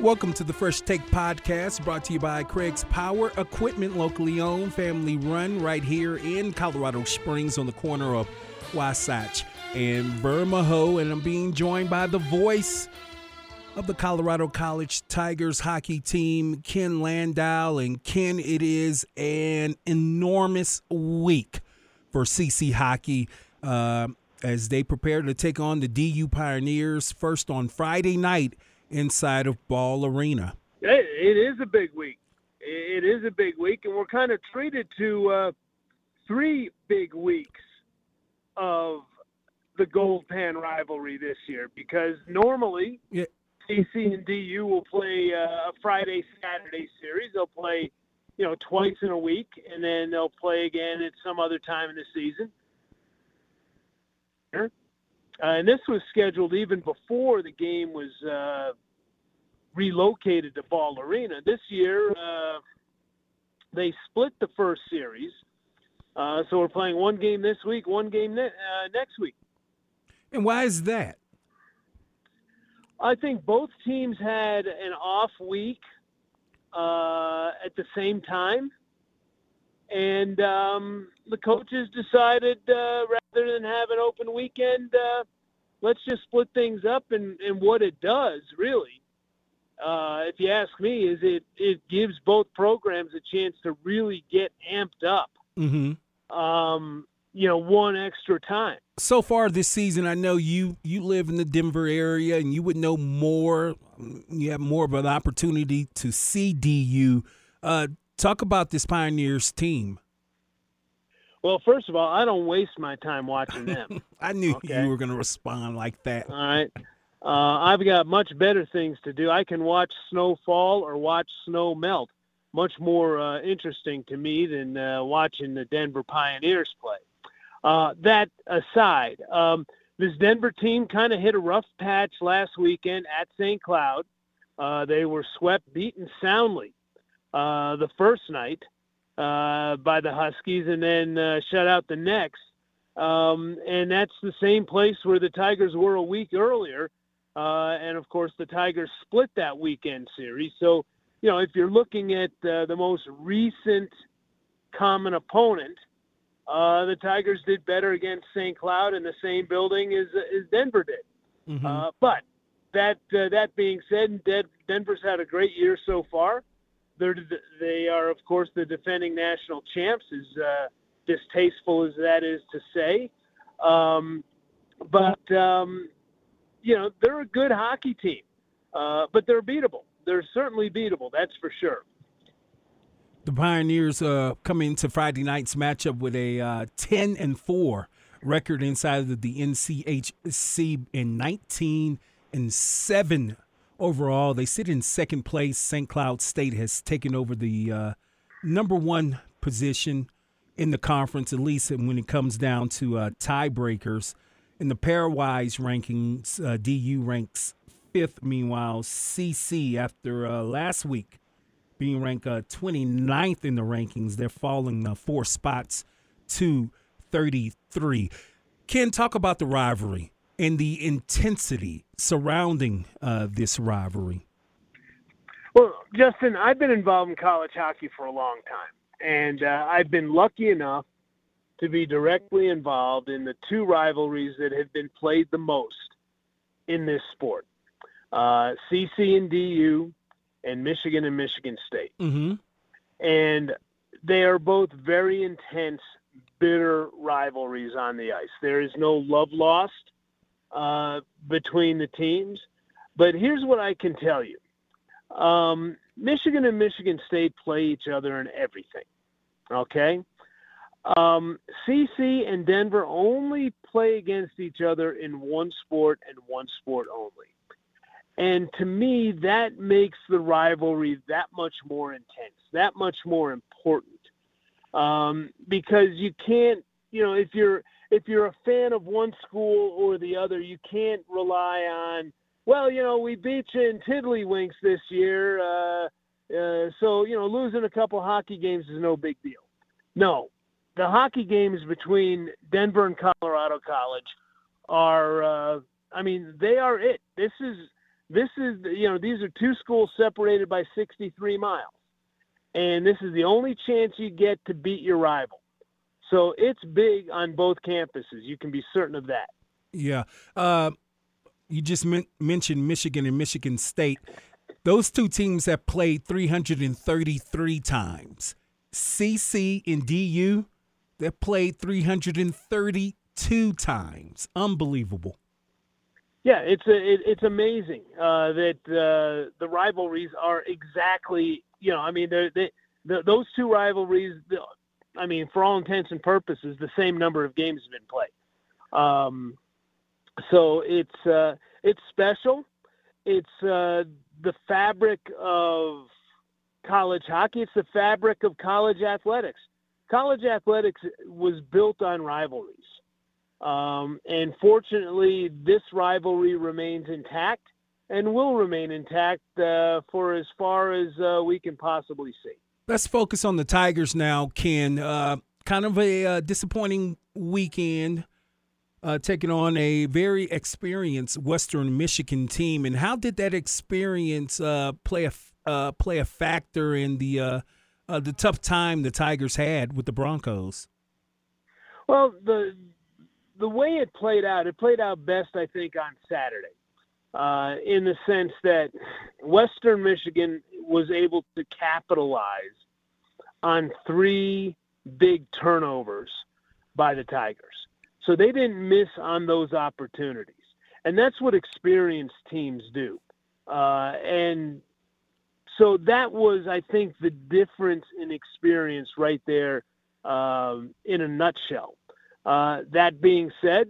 Welcome to the Fresh Take Podcast, brought to you by Craig's Power Equipment, locally owned, family run, right here in Colorado Springs on the corner of Wasatch and Vermijo. And I'm being joined by the voice of the Colorado College Tigers hockey team, Ken Landau. And Ken, it is an enormous week for CC Hockey uh, as they prepare to take on the DU Pioneers first on Friday night inside of Ball Arena. It is a big week. It is a big week, and we're kind of treated to uh, three big weeks of the Gold Pan rivalry this year because normally yeah. CC and DU will play uh, a Friday Saturday series. They'll play, you know, twice in a week, and then they'll play again at some other time in the season. Uh, and this was scheduled even before the game was uh, relocated to Ball Arena. This year, uh, they split the first series. Uh, so we're playing one game this week, one game ne- uh, next week. And why is that? I think both teams had an off week uh, at the same time. And um, the coaches decided uh, rather than have an open weekend, uh, let's just split things up. And, and what it does, really, uh, if you ask me, is it it gives both programs a chance to really get amped up. Mm-hmm. Um, you know, one extra time. So far this season, I know you you live in the Denver area, and you would know more. You have more of an opportunity to see DU. Uh, talk about this Pioneers team. Well, first of all, I don't waste my time watching them. I knew okay? you were going to respond like that. All right. Uh, I've got much better things to do. I can watch snow fall or watch snow melt. Much more uh, interesting to me than uh, watching the Denver Pioneers play. Uh, that aside, um, this Denver team kind of hit a rough patch last weekend at St. Cloud. Uh, they were swept, beaten soundly uh, the first night by the Huskies, and then shut out the next. Um, and that's the same place where the Tigers were a week earlier uh, and of course, the Tigers split that weekend series. So, you know, if you're looking at uh, the most recent common opponent, uh, the Tigers did better against St. Cloud in the same building as, as Denver did. Mm-hmm. Uh, but that uh, that being said, Denver's had a great year so far. They're, they are, of course, the defending national champs, as uh, distasteful as that is to say. Um, but um, you know, they're a good hockey team, uh, but they're beatable. They're certainly beatable, that's for sure. The Pioneers uh, come into Friday night's matchup with a uh, 10 and 4 record inside of the NCHC in 19 and 7 overall. They sit in second place. St. Cloud State has taken over the uh, number one position in the conference, at least when it comes down to uh, tiebreakers. In the pairwise rankings, uh, DU ranks fifth. Meanwhile, CC, after uh, last week being ranked uh, 29th in the rankings, they're falling uh, four spots to 33. Ken, talk about the rivalry and the intensity surrounding uh, this rivalry. Well, Justin, I've been involved in college hockey for a long time, and uh, I've been lucky enough to be directly involved in the two rivalries that have been played the most in this sport uh, CC and DU, and Michigan and Michigan State. Mm-hmm. And they are both very intense, bitter rivalries on the ice. There is no love lost uh, between the teams. But here's what I can tell you um, Michigan and Michigan State play each other in everything. Okay? Um, CC and Denver only play against each other in one sport and one sport only. And to me, that makes the rivalry that much more intense, that much more important. Um, because you can't, you know, if you're if you're a fan of one school or the other, you can't rely on, well, you know, we beat you in tiddlywinks this year, uh, uh, so you know, losing a couple hockey games is no big deal. No, the hockey games between Denver and Colorado College are, uh, I mean, they are it. This is this is you know these are two schools separated by 63 miles, and this is the only chance you get to beat your rival. So it's big on both campuses. You can be certain of that. Yeah. Uh, you just men- mentioned Michigan and Michigan State. Those two teams have played 333 times. CC and DU, they've played 332 times. Unbelievable. Yeah, it's a, it, it's amazing uh, that uh, the rivalries are exactly you know I mean they the, those two rivalries I mean for all intents and purposes the same number of games have been played. Um, so it's uh, it's special. It's uh, the fabric of college hockey. It's the fabric of college athletics. College athletics was built on rivalries. Um, and fortunately, this rivalry remains intact and will remain intact uh, for as far as uh, we can possibly see. Let's focus on the Tigers now, Ken. Uh, kind of a uh, disappointing weekend. Uh, taking on a very experienced Western Michigan team, and how did that experience uh, play a play a factor in the the tough time the Tigers had with the Broncos? Well, the the way it played out, it played out best, I think, on Saturday, uh, in the sense that Western Michigan was able to capitalize on three big turnovers by the Tigers. So they didn't miss on those opportunities. And that's what experienced teams do. Uh, and so that was, I think, the difference in experience right there um, in a nutshell. Uh, that being said,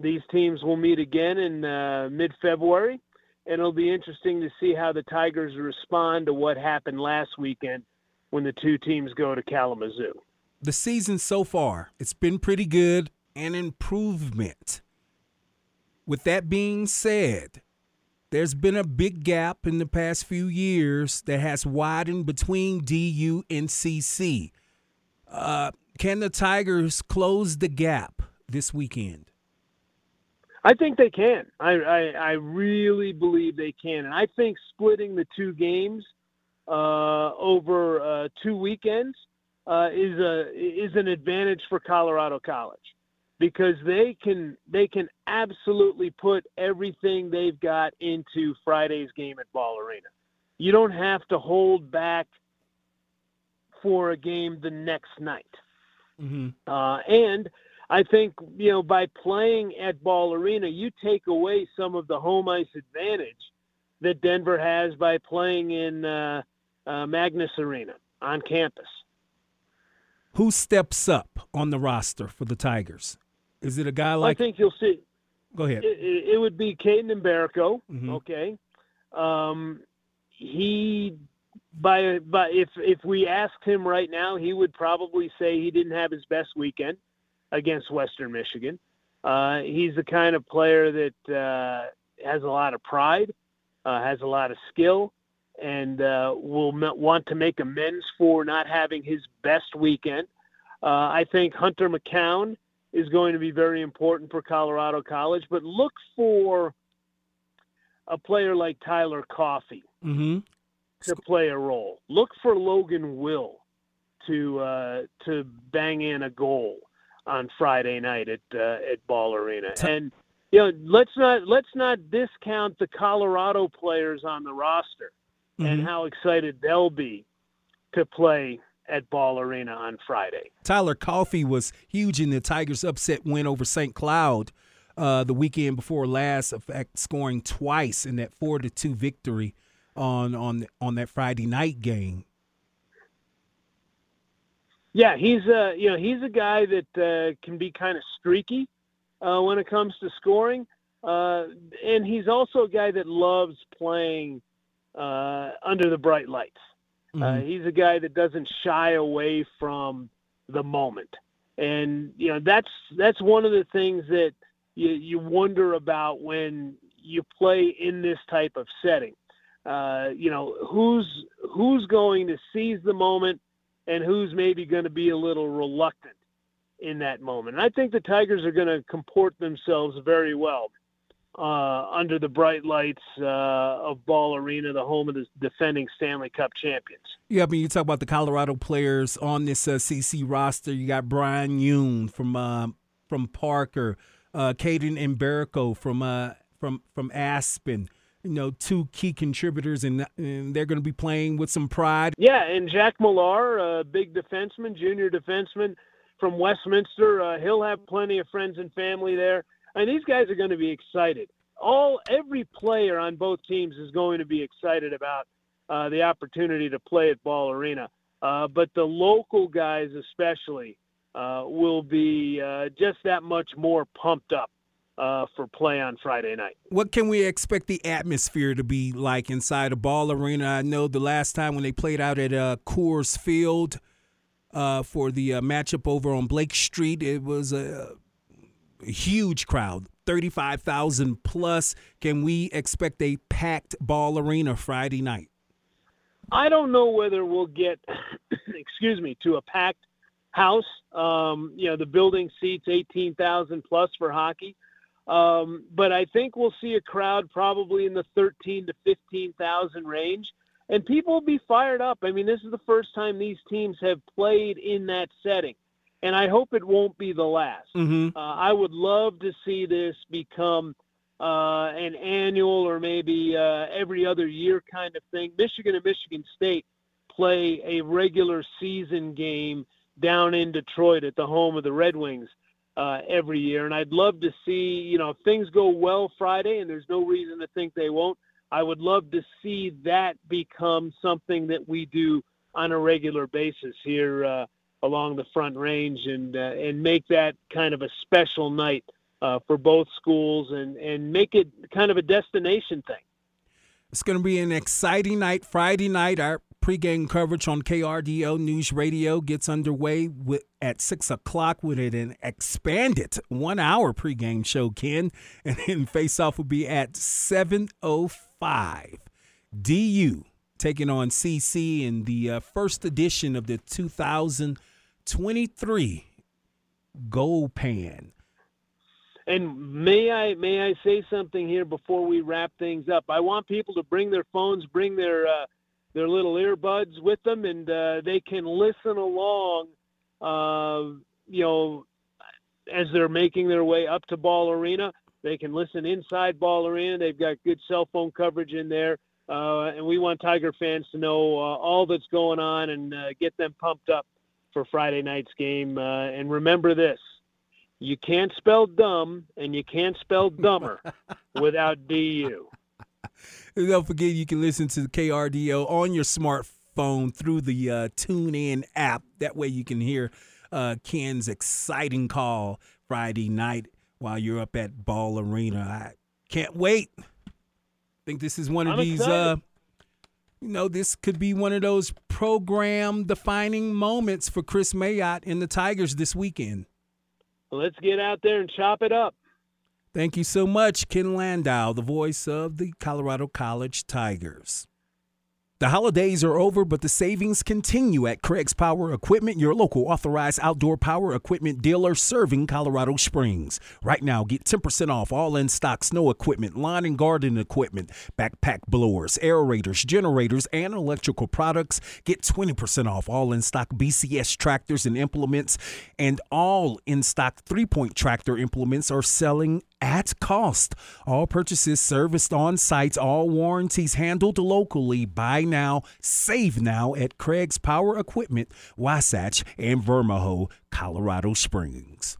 these teams will meet again in uh, mid February, and it'll be interesting to see how the Tigers respond to what happened last weekend when the two teams go to Kalamazoo. The season so far, it's been pretty good and improvement. With that being said, there's been a big gap in the past few years that has widened between DU and CC. Uh, can the Tigers close the gap this weekend? I think they can. I, I, I really believe they can, and I think splitting the two games uh, over uh, two weekends uh, is a is an advantage for Colorado College because they can they can absolutely put everything they've got into Friday's game at Ball Arena. You don't have to hold back for a game the next night. Mm-hmm. Uh, and I think you know by playing at Ball Arena, you take away some of the home ice advantage that Denver has by playing in uh, uh, Magness Arena on campus. Who steps up on the roster for the Tigers? Is it a guy like? I think you'll see. Go ahead. It, it would be Kaiden Mbereko. Mm-hmm. Okay. Um, he by by if if we asked him right now, he would probably say he didn't have his best weekend against Western Michigan. Uh, he's the kind of player that uh, has a lot of pride, uh, has a lot of skill, and uh, will want to make amends for not having his best weekend. Uh, I think Hunter McCown is going to be very important for Colorado College, but look for a player like Tyler Coffey. Mm-hmm to play a role. Look for Logan Will to uh, to bang in a goal on Friday night at uh, at Ball Arena. And you know, let's not let's not discount the Colorado players on the roster mm-hmm. and how excited they'll be to play at Ball Arena on Friday. Tyler Coffey was huge in the Tigers' upset win over St. Cloud uh, the weekend before last, in fact, scoring twice in that four to two victory on on on that Friday night game. Yeah, he's a you know he's a guy that uh, can be kind of streaky uh, when it comes to scoring, uh, and he's also a guy that loves playing uh, under the bright lights. Uh, mm-hmm. he's a guy that doesn't shy away from the moment, and you know that's that's one of the things that you, you wonder about when you play in this type of setting uh, you know, who's who's going to seize the moment and who's maybe going to be a little reluctant in that moment. And I think the Tigers are going to comport themselves very well uh, under the bright lights uh, of Ball Arena, the home of the defending Stanley Cup champions. Yeah, I mean, you talk about the Colorado players on this uh, CC roster. You got Bryan Yoon from uh, from Parker, uh, Kaiden Mbereko from uh, from from Aspen. You know, two key contributors, and, and they're going to be playing with some pride. Yeah, and Jack Millar, a big defenseman, junior defenseman from Westminster. Uh, he'll have plenty of friends and family there and these guys are going to be excited. All every player on both teams is going to be excited about uh, the opportunity to play at Ball Arena. Uh, but the local guys, especially, uh, will be uh, just that much more pumped up uh, for play on Friday night. What can we expect the atmosphere to be like inside a ball arena? I know the last time when they played out at uh, Coors Field uh, for the uh, matchup over on Blake Street, it was a huge crowd, 35,000 plus. Can we expect a packed ball arena Friday night? I don't know whether we'll get, excuse me, to a packed house. Um, you know, the building seats 18,000 plus for hockey. Um, but I think we'll see a crowd probably in the 13 to 15,000 range. And people will be fired up. I mean, this is the first time these teams have played in that setting and I hope it won't be the last. Mm-hmm. Uh, I would love to see this become uh, an annual or maybe uh, every other year kind of thing. Michigan and Michigan State play a regular season game down in Detroit at the home of the Red Wings uh, every year, and I'd love to see you know if things go well Friday, and there's no reason to think they won't. I would love to see that become something that we do on a regular basis here uh, along the Front Range and uh, and make that kind of a special night uh, for both schools and and make it kind of a destination thing. It's going to be an exciting night. Friday night, our pregame coverage on KRDO News Radio gets underway with, at 6 o'clock with an expanded one hour pregame show, Ken. And then face off will be at 7.05. DU taking on CC in the uh, first edition of the 2000- 23 gold pan. And may I may I say something here before we wrap things up? I want people to bring their phones, bring their uh, their little earbuds with them, and uh, they can listen along. Uh, you know, as they're making their way up to Ball Arena, they can listen inside Ball Arena. They've got good cell phone coverage in there, uh, and we want Tiger fans to know uh, all that's going on and uh, get them pumped up for Friday night's game. Uh, and remember this you can't spell dumb and you can't spell dumber without DU. Don't forget you can listen to the KRDO on your smartphone through the uh, TuneIn app. That way you can hear uh, Ken's exciting call Friday night while you're up at Ball Arena. I can't wait. I think this is one of I'm these uh, you know, this could be one of those program defining moments for Kris Mayotte and the Tigers this weekend. Let's get out there and chop it up. Thank you so much, Ken Landau, the voice of the Colorado College Tigers. The holidays are over, but the savings continue at Craig's Power Equipment, your local authorized outdoor power equipment dealer serving Colorado Springs. Right now, get 10% off all in stock snow equipment, lawn and garden equipment, backpack blowers, aerators, generators, and electrical products. Get 20% off all in stock BCS tractors and implements, and all in stock three point tractor implements are selling at cost. All purchases serviced on site, all warranties handled locally. Buy now, save now at Craig's Power Equipment, Wasatch, and Vermijo, Colorado Springs.